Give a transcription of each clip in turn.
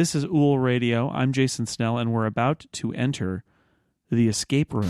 This is Úll Radio. I'm Jason Snell, and we're about to enter the escape room.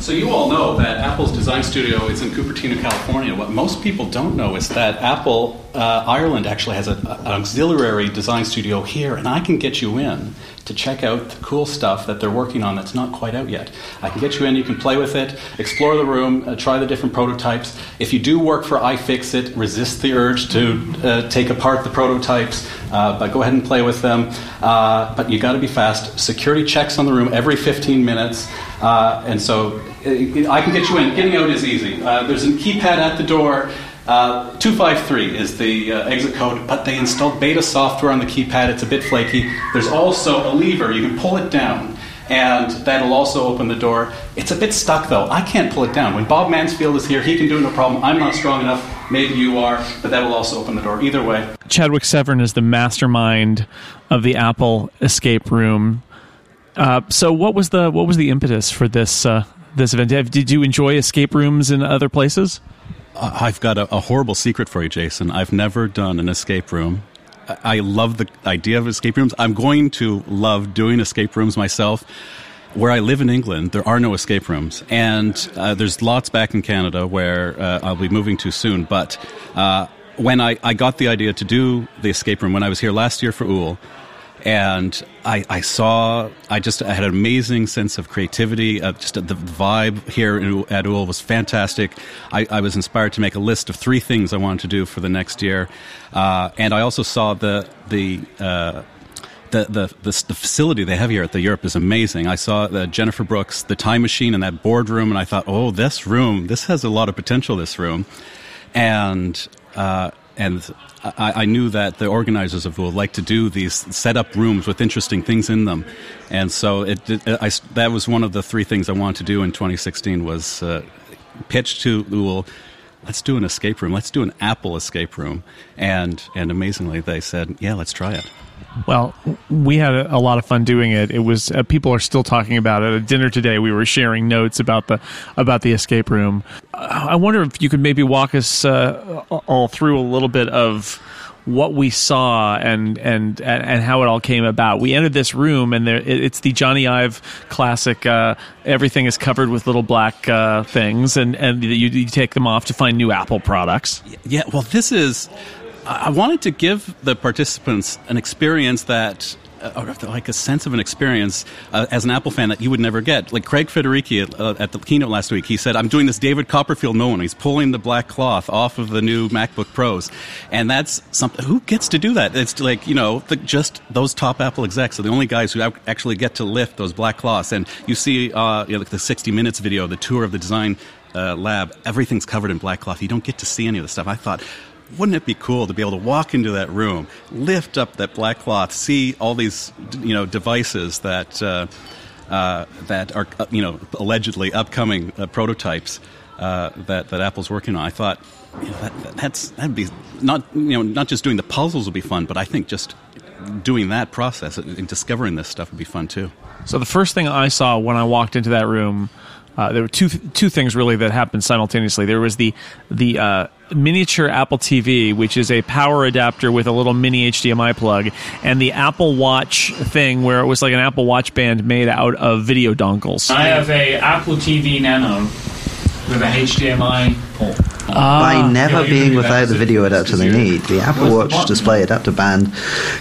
So you all know that Apple's design studio is in Cupertino, California. What most people don't know is that Apple uh, Ireland actually has a, an auxiliary design studio here, and I can get you in to check out the cool stuff that they're working on that's not quite out yet. I can get you in, you can play with it, explore the room, uh, try the different prototypes. If you do work for iFixit, resist the urge to uh, take apart the prototypes, uh, but go ahead and play with them. Uh, but you got to be fast. Security checks on the room every 15 minutes, uh, and so uh, I can get you in. Getting out is easy. there's a keypad at the door. Uh, 253 is the uh, exit code, but they installed beta software on the keypad. It's a bit flaky. There's also a lever. You can pull it down, and that'll also open the door. It's a bit stuck, though. I can't pull it down. When Bob Mansfield is here, he can do it no problem. I'm not strong enough. Maybe you are, but that will also open the door. Either way. Chadwick Severn is the mastermind of the Apple escape room. Uh, so, what was the what was the impetus for this uh, this event? Did you enjoy escape rooms in other places? I've got a, a, horrible secret for you, Jason. I've never done an escape room. I love the idea of escape rooms. I'm going to love doing escape rooms myself. Where I live in England, there are no escape rooms, and uh, there's lots back in Canada where uh, I'll be moving to soon. But uh, when I, I got the idea to do the escape room when I was here last year for Úll, and I, I, saw I just I had an amazing sense of creativity. Uh, just the vibe here at Úll was fantastic. I, I, was inspired to make a list of three things I wanted to do for the next year, uh, and I also saw the the. Uh, the, the, the, the, facility they have here at the Europe is amazing. I saw the Jennifer Brooks, the time machine in that boardroom, and I thought, oh, this room, this has a lot of potential, this room. And uh, and I, I, knew that the organizers of would like to do these set up rooms with interesting things in them, and so it, it I, that was one of the three things I wanted to do in 2016 was uh, pitch to Úll. Let's do an escape room. Let's do an Apple escape room, and and amazingly they said, yeah, let's try it. Well, we had a, lot of fun doing it. It was uh, people are still talking about it. At dinner today, we were sharing notes about the about the escape room. I wonder if you could maybe walk us uh, all through a little bit of what we saw and and and how it all came about. We entered this room, and there it's the Jony Ive classic. Uh, everything is covered with little black uh, things, and and you, you take them off to find new Apple products. Yeah, well, this is I wanted to give the participants an experience that uh, like a sense of an experience uh, as an Apple fan that you would never get. Like Craig Federighi at, uh, at, the keynote last week, he said, "I'm doing this David Copperfield moment. He's pulling the black cloth off of the new MacBook Pros, and that's something. Who gets to do that? It's like you know, the, just those top Apple execs are the only guys who actually get to lift those black cloths. And you see, uh, you know, like the 60 Minutes video, the tour of the design." Uh, lab, everything's covered in black cloth. You don't get to see any of the stuff. I thought, wouldn't it be cool to be able to walk into that room, lift up that black cloth, see all these you know devices that uh, uh, that are uh, you know allegedly upcoming uh, prototypes uh, that that Apple's working on? I thought you know, that, that's that'd be not you know not just doing the puzzles would be fun, but I think just doing that process and discovering this stuff would be fun too. So the first thing I saw when I walked into that room. Uh, there were two two things really that happened simultaneously. There was the the uh, miniature Apple TV, which is a power adapter with a little mini HDMI plug, and the Apple Watch thing, where it was like an Apple Watch band made out of video dongles. I have a Apple TV Nano with a HDMI port. By ah. never being without the video adapter they need, the Apple Watch display adapter band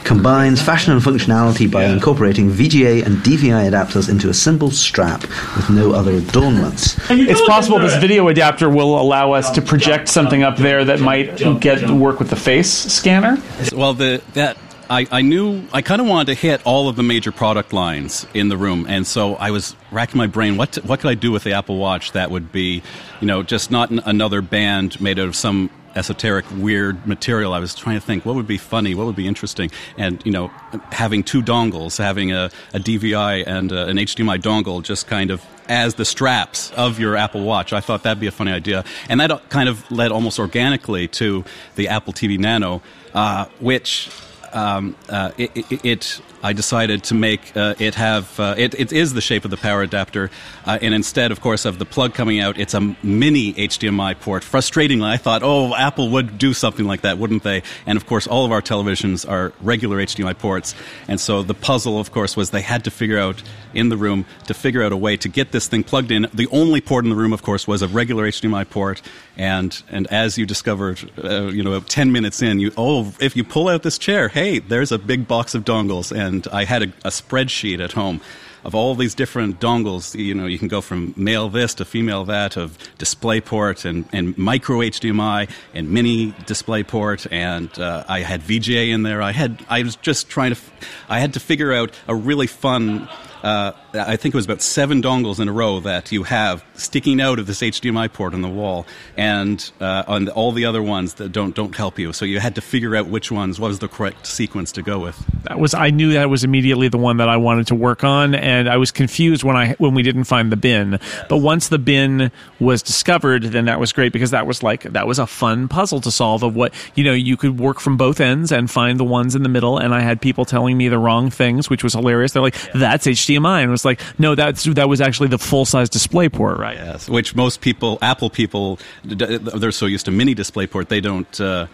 combines fashion and functionality by incorporating VGA and DVI adapters into a simple strap with no other adornments. It's possible this video adapter will allow us to project something up there that might get work with the face scanner. Well, the that I, I knew I kind of wanted to hit all of the major product lines in the room, and so I was racking my brain. What to, what could I do with the Apple Watch that would be, you know, just not another band made out of some esoteric weird material i was trying to think what would be funny what would be interesting and you know having two dongles having a, a dvi and a, an hdmi dongle just kind of as the straps of your apple watch i thought that'd be a funny idea and that kind of led almost organically to the apple tv nano uh, which um, uh, it, it, it, I decided to make uh, it have uh, it, it is the shape of the power adapter, uh, and instead, of course, of the plug coming out, it's a mini HDMI port. Frustratingly, I thought, oh, Apple would do something like that, wouldn't they? And of course, all of our televisions are regular HDMI ports, and so the puzzle, of course, was they had to figure out in the room to figure out a way to get this thing plugged in. The only port in the room, of course, was a regular HDMI port, and and as you discovered, uh, you know, ten minutes in, you oh, if you pull out this chair, hey, there's a big box of dongles, and I had a, a spreadsheet at home of all these different dongles. You know, you can go from male this to female that, of DisplayPort and, and micro HDMI and mini DisplayPort, and uh, I had VGA in there. I had I was just trying to, f- I had to figure out a really fun uh, I think it was about seven dongles in a row that you have sticking out of this HDMI port on the wall, and uh, on the, all the other ones that don't don't help you. So you had to figure out which ones was the correct sequence to go with. That was I knew that was immediately the one that I wanted to work on, and I was confused when I when we didn't find the bin. But once the bin was discovered, then that was great because that was like that was a fun puzzle to solve of what you know you could work from both ends and find the ones in the middle. And I had people telling me the wrong things, which was hilarious. They're like, "That's HDMI," and it was like, "No, that's that was actually the full size display port, right?" Yes, which most people, Apple people, they're so used to mini DisplayPort, they don't. Uh,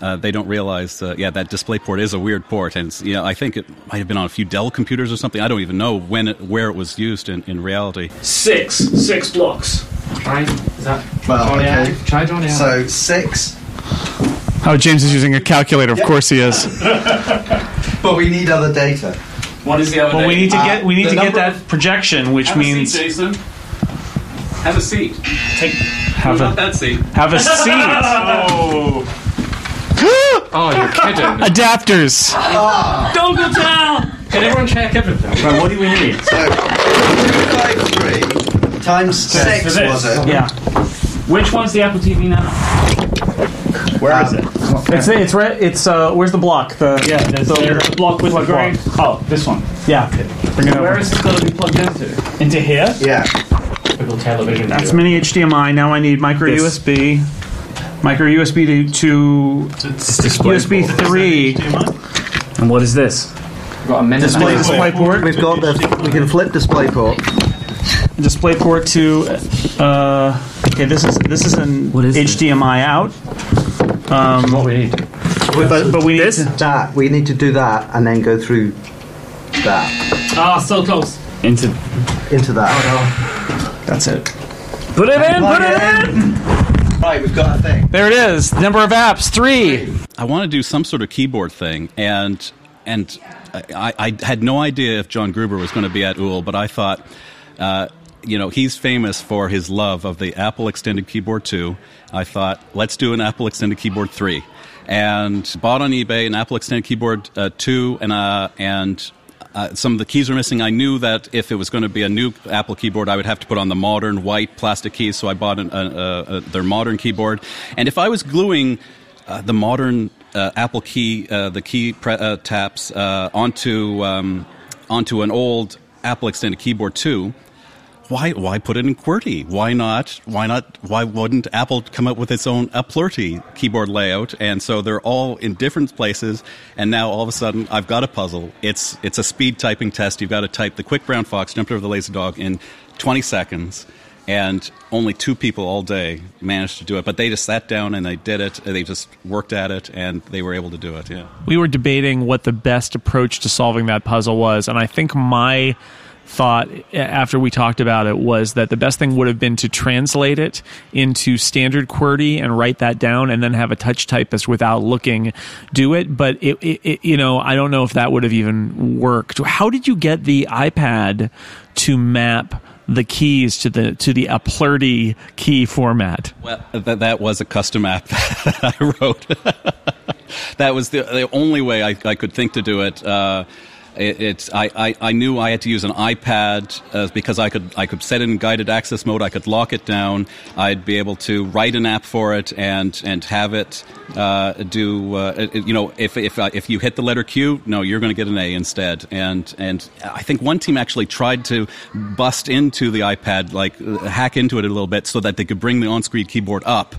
uh, they don't realize, uh, yeah, that DisplayPort is a weird port, and you know, I think it might have been on a few Dell computers or something. I don't even know when, it, where it was used in, in reality. Six. Six blocks. Try. Is that. Well, Jony okay. Ive? Try Jony Ive. So six, Oh, James is using a calculator. Of course he is. but we need other data. What is the other Well, we need to Uh, get we need the to get that projection, which Have means a seat, Jason. Have a seat. take have Not a that seat. have a seat. Oh. oh, you're kidding. Adapters. Don't go down! Can everyone check everything? Right, what do we need? So two five three times six for was it? Yeah, Which one's the Apple TV now? Where is it? it's it's right. It's uh, where's the block? The Yeah, there's the, the block with the grey. Oh, this one. yeah. Bring it over. Where is it going to be plugged into? Into here? Yeah. Typical television. That's mini HDMI. Now I need micro This. USB. Micro USB to, to display. USB three And what is this? Got a mini display display port. We've got the. We can flip display port. display port to uh, okay this is this is an What is this? HDMI out What we need? but but we need to, That we need to do that and then go through that Ah, so close. Into. into that. Oh, no. that's it Put it in. Put it in. in. Right, we've got a thing. there it is number of apps three I want to do some sort of keyboard thing, and and I, I had no idea if John Gruber was going to be at Úll, but I thought, uh, you know, he's famous for his love of the Apple Extended Keyboard 2. I thought, let's do an Apple Extended Keyboard 3, and bought on eBay an Apple Extended Keyboard uh, 2, and uh, and uh, some of the keys were missing. I knew that if it was going to be a new Apple keyboard, I would have to put on the modern white plastic keys. So I bought an, uh, uh, their modern keyboard. And if I was gluing uh, the modern uh, Apple key, uh, the key pre- uh, taps uh, onto um, onto an old Apple extended keyboard too, why why put it in QWERTY? Why not? Why not? Why wouldn't Apple come up with its own APLERTY keyboard layout? And so they're all in different places. And now all of a sudden, I've got a puzzle. It's it's a speed typing test. You've got to type the quick brown fox jumped over the lazy dog in 20 seconds. And only two people all day managed to do it. But they just sat down and they did it. They just worked at it, and they were able to do it. Yeah. we were debating what the best approach to solving that puzzle was and I think my thought after we talked about it was that the best thing would have been to translate it into standard QWERTY and write that down and then have a touch typist without looking do it but it, it, you know I don't know if that would have even worked how did you get the iPad to map the keys to the to the APLERTY key format Well, that, that was a custom app that I wrote. that was the, the only way I, I could think to do it. Uh, it, I, I, I knew I had to use an iPad uh, because I could I could set it in guided access mode. I could lock it down. I'd be able to write an app for it and and have it uh, do uh, you know if if uh, if you hit the letter Q, no, you're going to get an A instead. And and I think one team actually tried to bust into the iPad, like hack into it a little bit, so that they could bring the on-screen keyboard up.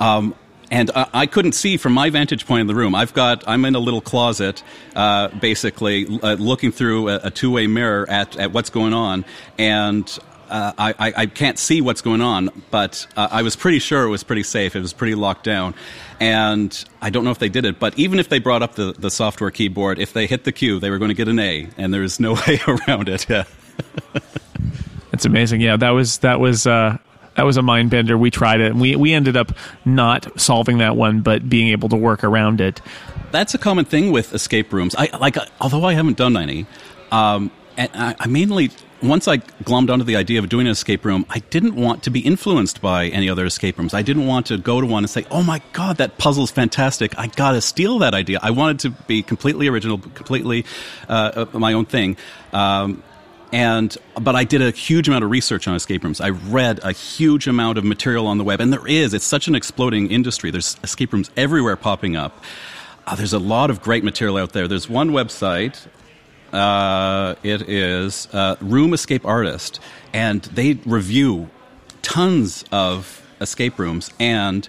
Um, and I, I couldn't see from my vantage point in the room. I've got I'm in a little closet, uh, basically uh, looking through a, a two way mirror at, at what's going on, and uh, I, I, can't see what's going on, but uh, I was pretty sure it was pretty safe. It was pretty locked down. And I don't know if they did it, but even if they brought up the, the software keyboard, if they hit the Q, they were going to get an A, and there's no way around it. It's amazing. Yeah, that was that was uh, that was a mind bender. We tried it, and we we ended up not solving that one, but being able to work around it. That's a common thing with escape rooms. I like, although I haven't done any, um, and I, I mainly once I glommed onto the idea of doing an escape room, I didn't want to be influenced by any other escape rooms. I didn't want to go to one and say, "Oh my god, that puzzle's fantastic! I gotta steal that idea." I wanted to be completely original, completely uh, uh my own thing. Um, and but I did a huge amount of research on escape rooms. I read a huge amount of material on the web, and there is. It's such an exploding industry. There's escape rooms everywhere popping up. Uh, there's a lot of great material out there. There's one website. Uh, it is uh, Room Escape Artist, and they review tons of escape rooms and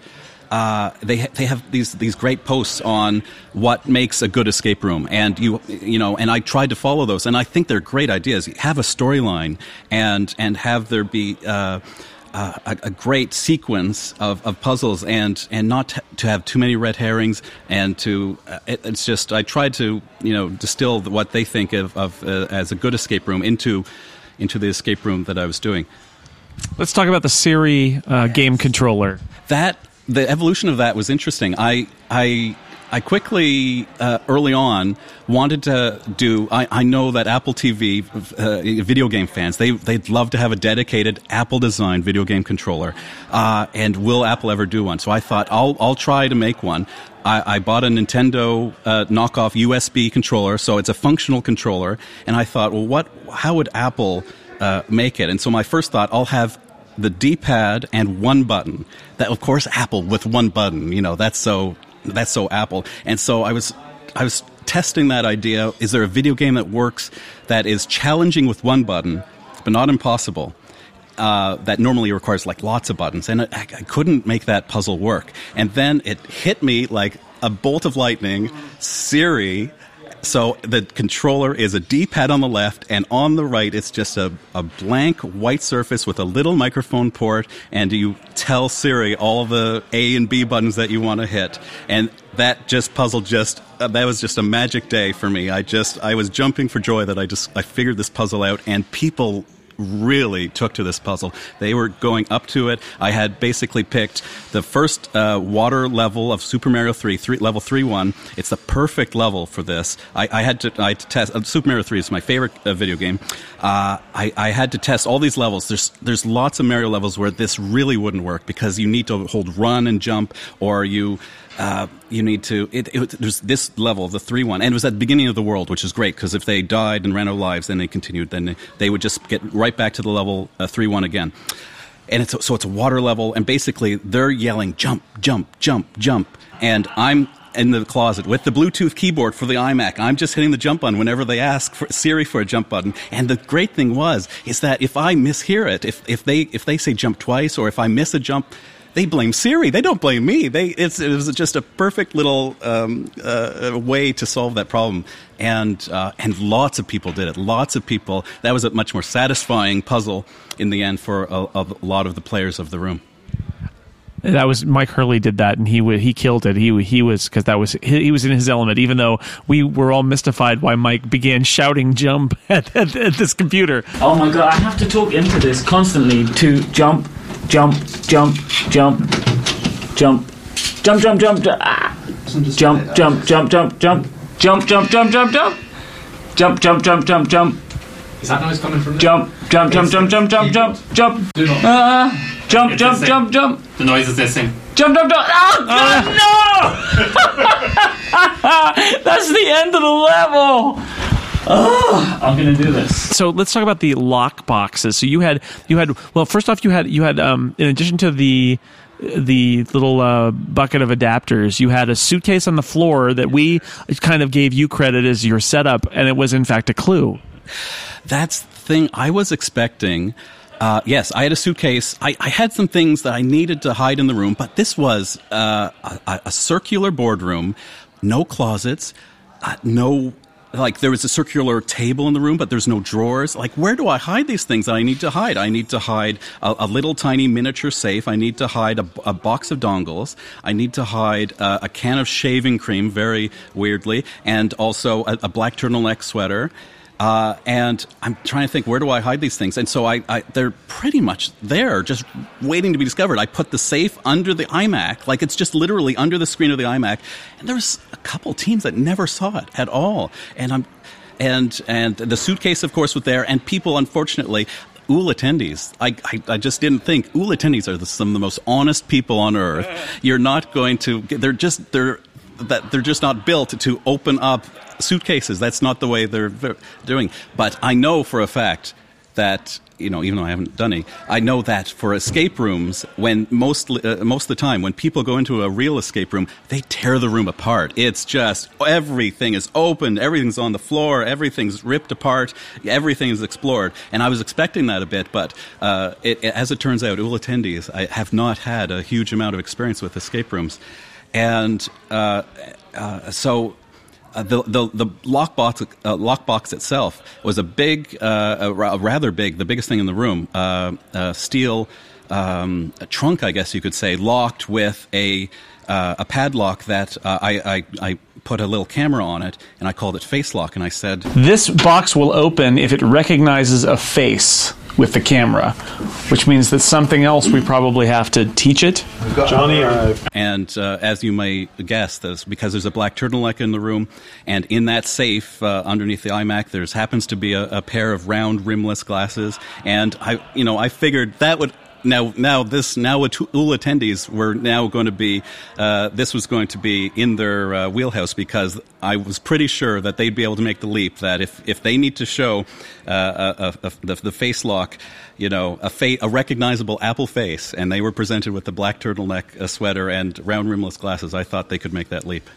uh, they they have these these great posts on what makes a good escape room, and you you know, and I tried to follow those, and I think they're great ideas. Have a storyline, and and have there be. Uh, uh, a, a, great sequence of, of puzzles and and not t- to have too many red herrings and to uh, it, it's just I tried to you know distill what they think of, of uh, as a good escape room into into the escape room that I was doing. Let's talk about the Siri uh, game controller. That the evolution of that was interesting. I I I quickly, uh, early on, wanted to do. I, I know that Apple TV uh, video game fans they they'd love to have a dedicated Apple designed video game controller. Uh, and will Apple ever do one? So I thought I'll I'll try to make one. I, I bought a Nintendo uh, knockoff USB controller, so it's a functional controller. And I thought, well, what? How would Apple uh, make it? And so my first thought, I'll have the D-pad and one button. That of course Apple with one button. You know that's so that's so Apple. And so I was I was testing that idea. Is there a video game that works that is challenging with one button, but not impossible? Uh, that normally requires like lots of buttons, and I, I couldn't make that puzzle work. And then it hit me like a bolt of lightning. Siri so the controller is a D-pad on the left, and on the right, it's just a, a blank white surface with a little microphone port, and you tell Siri all the A and B buttons that you want to hit. And that just puzzle just uh, that was just a magic day for me. I just I was jumping for joy that I just I figured this puzzle out, and people really took to this puzzle. They were going up to it. I had basically picked the first uh, water level of Super Mario 3, three, level 3 1. It's the perfect level for this. I, I had to I had to test. Uh, Super Mario 3 is my favorite uh, video game. Uh, I, I had to test all these levels. There's, there's lots of Mario levels where this really wouldn't work because you need to hold run and jump, or you uh, you need to. It, it, there's this level, the three one, and it was at the beginning of the world, which is great because if they died and ran out of lives, then they continued, then they, would just get right back to the level uh, three one again. And it's so it's a water level, and basically they're yelling jump, jump, jump, jump, and I'm in the closet with the Bluetooth keyboard for the iMac. I'm just hitting the jump button whenever they ask for Siri for a jump button. And the great thing was is that if I mishear it, if if they if they say jump twice, or if I miss a jump, they blame Siri. They don't blame me. They it's it was just a perfect little um, uh, way to solve that problem, and uh, and lots of people did it. Lots of people. That was a much more satisfying puzzle in the end for a, a lot of the players of the room. That was Mike Hurley did that, and he he killed it. He he was because that was he, he, was in his element. Even though we were all mystified why Mike began shouting "jump" at, at, at this computer. Oh my god! I have to talk into this constantly to jump, jump, jump, jump, jump, jump, jump, jump, jump, ah. jump, jump, jump, jump, jump, jump, jump, jump, jump, jump, jump, jump, jump, jump, jump. Is that noise coming from? Jump, jump, jump, jump, jump, jump, jump, jump. Do not. Ah, jump, jump, jump, jump. The noise is this thing. Jump, jump, jump. Oh, God, no! That's the end of the level. Oh, I'm gonna do this. So let's talk about the lock boxes. So you had you had well, first off, you had you had um, in addition to the the little uh, bucket of adapters, you had a suitcase on the floor that we kind of gave you credit as your setup, and it was in fact a clue. That's the thing. I was expecting Uh, yes, I had a suitcase. I, I, had some things that I needed to hide in the room, but this was uh, a, a, circular boardroom, no closets, uh, no like there was a circular table in the room, but there's no drawers. Like, where do I hide these things that I need to hide? I need to hide a, a little tiny miniature safe. I need to hide a, a box of dongles. I need to hide uh, a can of shaving cream, very weirdly, and also a, a black turtleneck sweater. Uh, and I'm trying to think, where do I hide these things? And so I, I, they're pretty much there, just waiting to be discovered. I put the safe under the iMac, like it's just literally under the screen of the iMac. And there's a couple teams that never saw it at all. And I'm, and and the suitcase, of course, was there. And people, unfortunately, Úll attendees. I, I, I, just didn't think Úll attendees are the, some of the most honest people on earth. You're not going to. They're just they're that they're just not built to open up suitcases. That's not the way they're doing. But I know for a fact that you know, even though I haven't done any, I know that for escape rooms, when most uh, most of the time when people go into a real escape room, they tear the room apart. It's just everything is open, everything's on the floor, everything's ripped apart, everything is explored. And I was expecting that a bit, but uh, it, as it turns out, Úll attendees I have not had a huge amount of experience with escape rooms, and uh, uh so uh, the, the, the lockbox, uh, lockbox itself was a big, uh, a, a rather big, the biggest thing in the room, uh, steel um, trunk, I guess you could say, locked with a, uh, a padlock that uh, I, I, I put a little camera on it, and I called it Face Lock, and I said, This box will open if it recognizes a face with the camera, which means that something else we probably have to teach it. Jony, uh, and uh, as you may guess, this because there's a black turtleneck in the room, and in that safe uh, underneath the iMac, there happens to be a, a pair of round rimless glasses, and I, you know, I figured that would now, now this now Úll attendees were now going to be uh, this was going to be in their uh, wheelhouse because I was pretty sure that they'd be able to make the leap that if, if they need to show uh, a, a, the, the face lock, you know, a, fa- a recognizable Apple face, and they were presented with the black turtleneck sweater and round rimless glasses, I thought they could make that leap.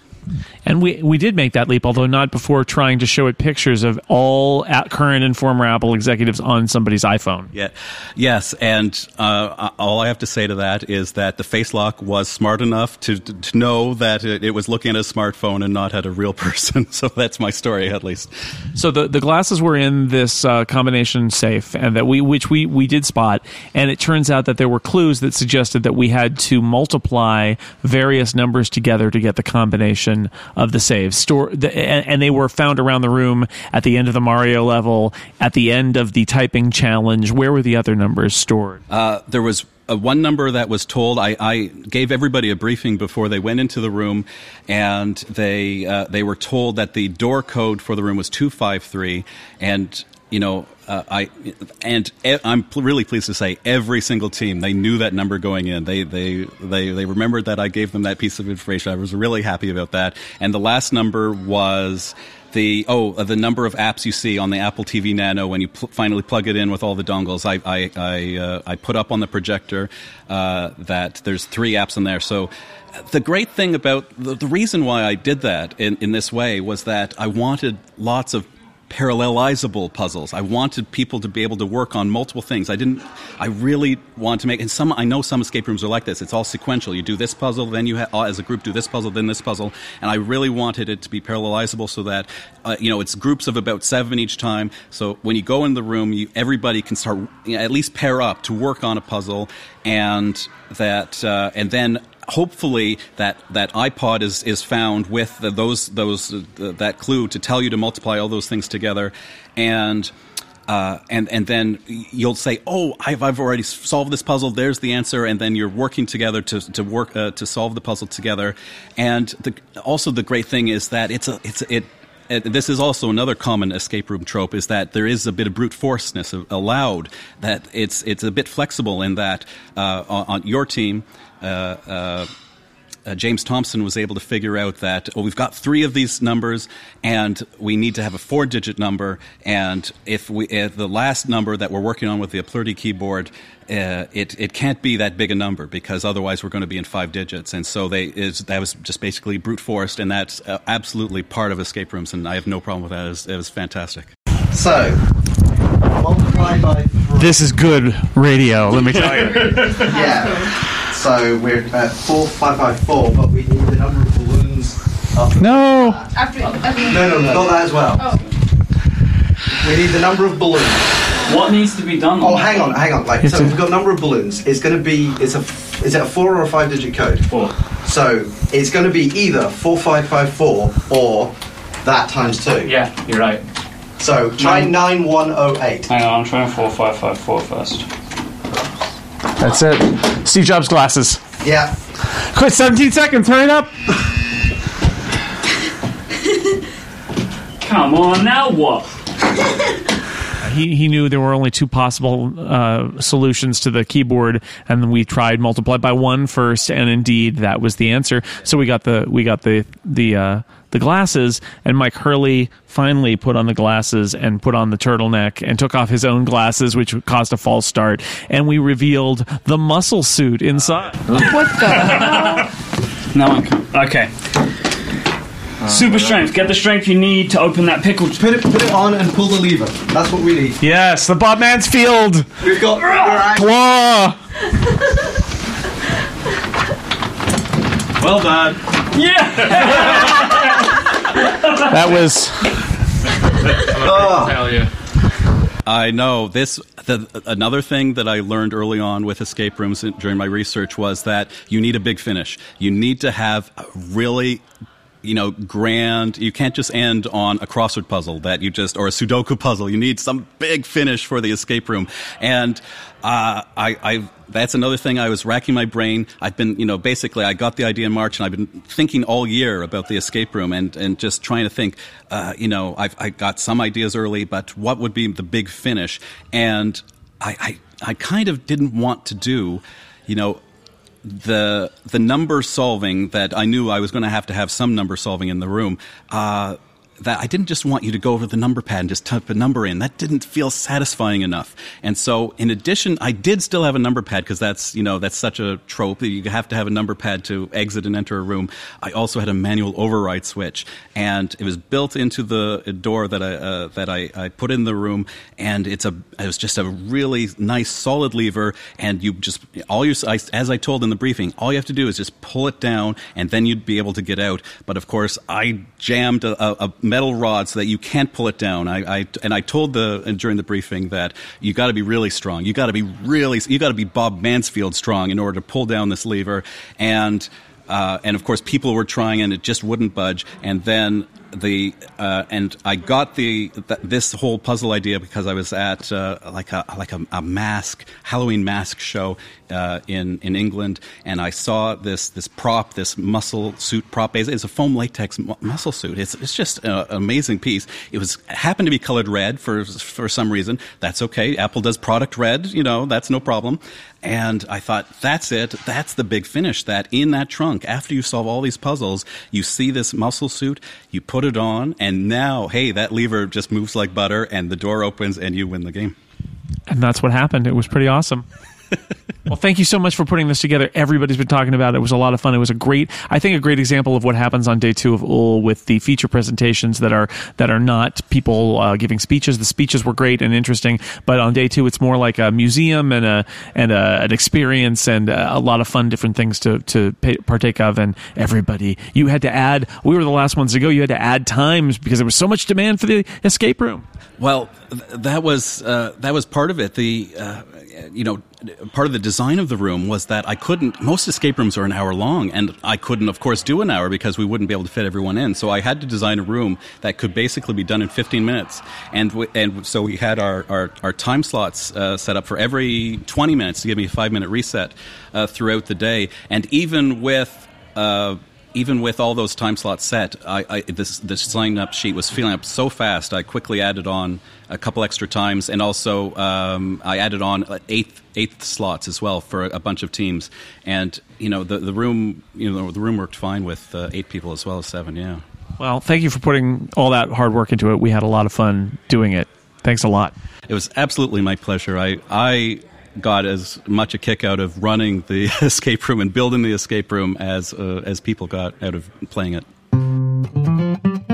And we we did make that leap, although not before trying to show it pictures of all current and former Apple executives on somebody's iPhone. Yeah, yes, and uh, all I have to say to that is that the face lock was smart enough to to know that it, it was looking at a smartphone and not at a real person. so that's my story, at least. So the the glasses were in this uh, combination safe, and that we which we we did spot, and it turns out that there were clues that suggested that we had to multiply various numbers together to get the combination version of the saves. Store the, and, and, they were found around the room at the end of the Mario level, at the end of the typing challenge. Where were the other numbers stored? Uh, there was one number that was told. I, I, gave everybody a briefing before they went into the room, and they uh, they were told that the door code for the room was two five three, and you know, uh, I and I'm really pleased to say every single team they knew that number going in. They they they they remembered that I gave them that piece of information. I was really happy about that. And the last number was the oh uh, the number of apps you see on the Apple TV Nano when you pl- finally plug it in with all the dongles. I I I, uh, I put up on the projector uh, that there's three apps in there. So the great thing about the, the reason why I did that in, in this way was that I wanted lots of parallelizable puzzles. I wanted people to be able to work on multiple things. I didn't. I really want to make. And some. I know some escape rooms are like this. It's all sequential. You do this puzzle, then you ha- uh, as a group do this puzzle, then this puzzle. And I really wanted it to be parallelizable so that uh, you know it's groups of about seven each time. So when you go in the room, you, everybody can start you know, at least pair up to work on a puzzle, and that uh, and then hopefully that, that iPod is, is found with the, those, those, uh, that clue to tell you to multiply all those things together. And, uh, and, and then you'll say, oh, I've, I've already solved this puzzle. There's the answer. And then you're working together to, to work, uh, to solve the puzzle together. And the, also the great thing is that it's a, it's, it, this is also another common escape room trope is that there is a bit of brute forceness allowed that it's it's a bit flexible in that uh, on, on, your team uh, uh, uh, James Thompson was able to figure out that oh, we've got three of these numbers, and we need to have a four-digit number. And if we if the last number that we're working on with the Aplurti keyboard, uh, it it can't be that big a number because otherwise we're going to be in five digits. And so they is that was just basically brute forced, and that's uh, absolutely part of escape rooms. And I have no problem with that. It was, it was fantastic. So, multiply by three. This is good radio. Let me tell you. Yeah. So we're at four five by four, but we need the number of balloons. Up. No. After, after No, no, no. Got that as well. Oh. We need the number of balloons. What needs to be done? Oh, hang on, hang on. Like, so we've got a number of balloons. It's going to be. It's a. Is it a four or a five digit code? Four. So it's going to be either four five five four or that times two. Yeah, you're right. So try nine one oh eight. Hang on, I'm trying four five five four first. That's it. Steve Jobs glasses. Yeah. Quit 17 seconds. Hurry it up. Come on, now what? He, he knew there were only two possible uh, solutions to the keyboard, and then we tried multiply by one first, and indeed that was the answer. So we got the we got the the uh, the glasses, and Mike Hurley finally put on the glasses and put on the turtleneck and took off his own glasses, which caused a false start, and we revealed the muscle suit inside. what the hell? No one can. Okay. Uh, Super strength. Get the strength you need to open that pickle. Put it, put it on and pull the lever. That's what we need. Yes, the Bob Mansfield We've got. Claw. Well done. Yeah. That was Hell ah. yeah. I know this. The, another thing that I learned early on with escape rooms during my research was that you need a big finish. You need to have a really, you know, grand. You can't just end on a crossword puzzle that you just or a Sudoku puzzle. You need some big finish for the escape room, and uh, I, I. That's another thing. I was racking my brain. I've been, you know, basically, I got the idea in March, and I've been thinking all year about the escape room, and and just trying to think. Uh, you know, I've I got some ideas early, but what would be the big finish? And I, I, I kind of didn't want to do, you know, the the number solving that I knew I was going to have to have some number solving in the room. Uh, that I didn't just want you to go over the number pad and just type a number in. That didn't feel satisfying enough. And so, in addition, I did still have a number pad because that's you know that's such a trope that you have to have a number pad to exit and enter a room. I also had a manual override switch, and it was built into the door that I uh, that I, I put in the room, and it's a it was just a really nice solid lever, and you just all you as I told in the briefing, all you have to do is just pull it down, and then you'd be able to get out. But of course, I jammed a, a, a metal rod so that you can't pull it down. I, I and I told the during the briefing that you got to be really strong. You got to be really you got to be Bob Mansfield strong in order to pull down this lever, and uh, and of course people were trying and it just wouldn't budge. And then the uh, and I got the th- this whole puzzle idea because I was at uh, like a like a, a mask Halloween mask show uh, in in England, and I saw this this prop, this muscle suit prop. It's it's a foam latex mu- muscle suit. It's it's just an amazing piece. It was happened to be colored red for for some reason. That's okay. Apple does product red. You know that's no problem. And I thought, that's it. That's the big finish. That in that trunk, after you solve all these puzzles, you see this muscle suit, you put it on, and now, hey, that lever just moves like butter, and the door opens, and you win the game. And that's what happened. It was pretty awesome. well, thank you so much for putting this together. Everybody's been talking about it. It was a lot of fun. It was a great, I think, a great example of what happens on day two of Úll with the feature presentations that are that are not people uh, giving speeches. The speeches were great and interesting, but on day two, it's more like a museum and a and a, an experience and a lot of fun, different things to to pay, partake of. And everybody, you had to add. We were the last ones to go. You had to add times because there was so much demand for the escape room. Well, th- that was uh, that was part of it. The uh, you know part of the design of the room was that I couldn't. Most escape rooms are an hour long, and I couldn't, of course, do an hour because we wouldn't be able to fit everyone in. So I had to design a room that could basically be done in 15 minutes, and and so we had our our, our time slots uh, set up for every 20 minutes to give me a five minute reset uh, throughout the day, and even with uh, even with all those time slots set, I, I, this this sign up sheet was filling up so fast. I quickly added on a couple extra times, and also um, I added on eighth eighth slots as well for a bunch of teams. And you know the the room you know the room worked fine with uh, eight people as well as seven. Yeah. Well, thank you for putting all that hard work into it. We had a lot of fun doing it. Thanks a lot. It was absolutely my pleasure. I I got as much a kick out of running the escape room and building the escape room as uh, as people got out of playing it.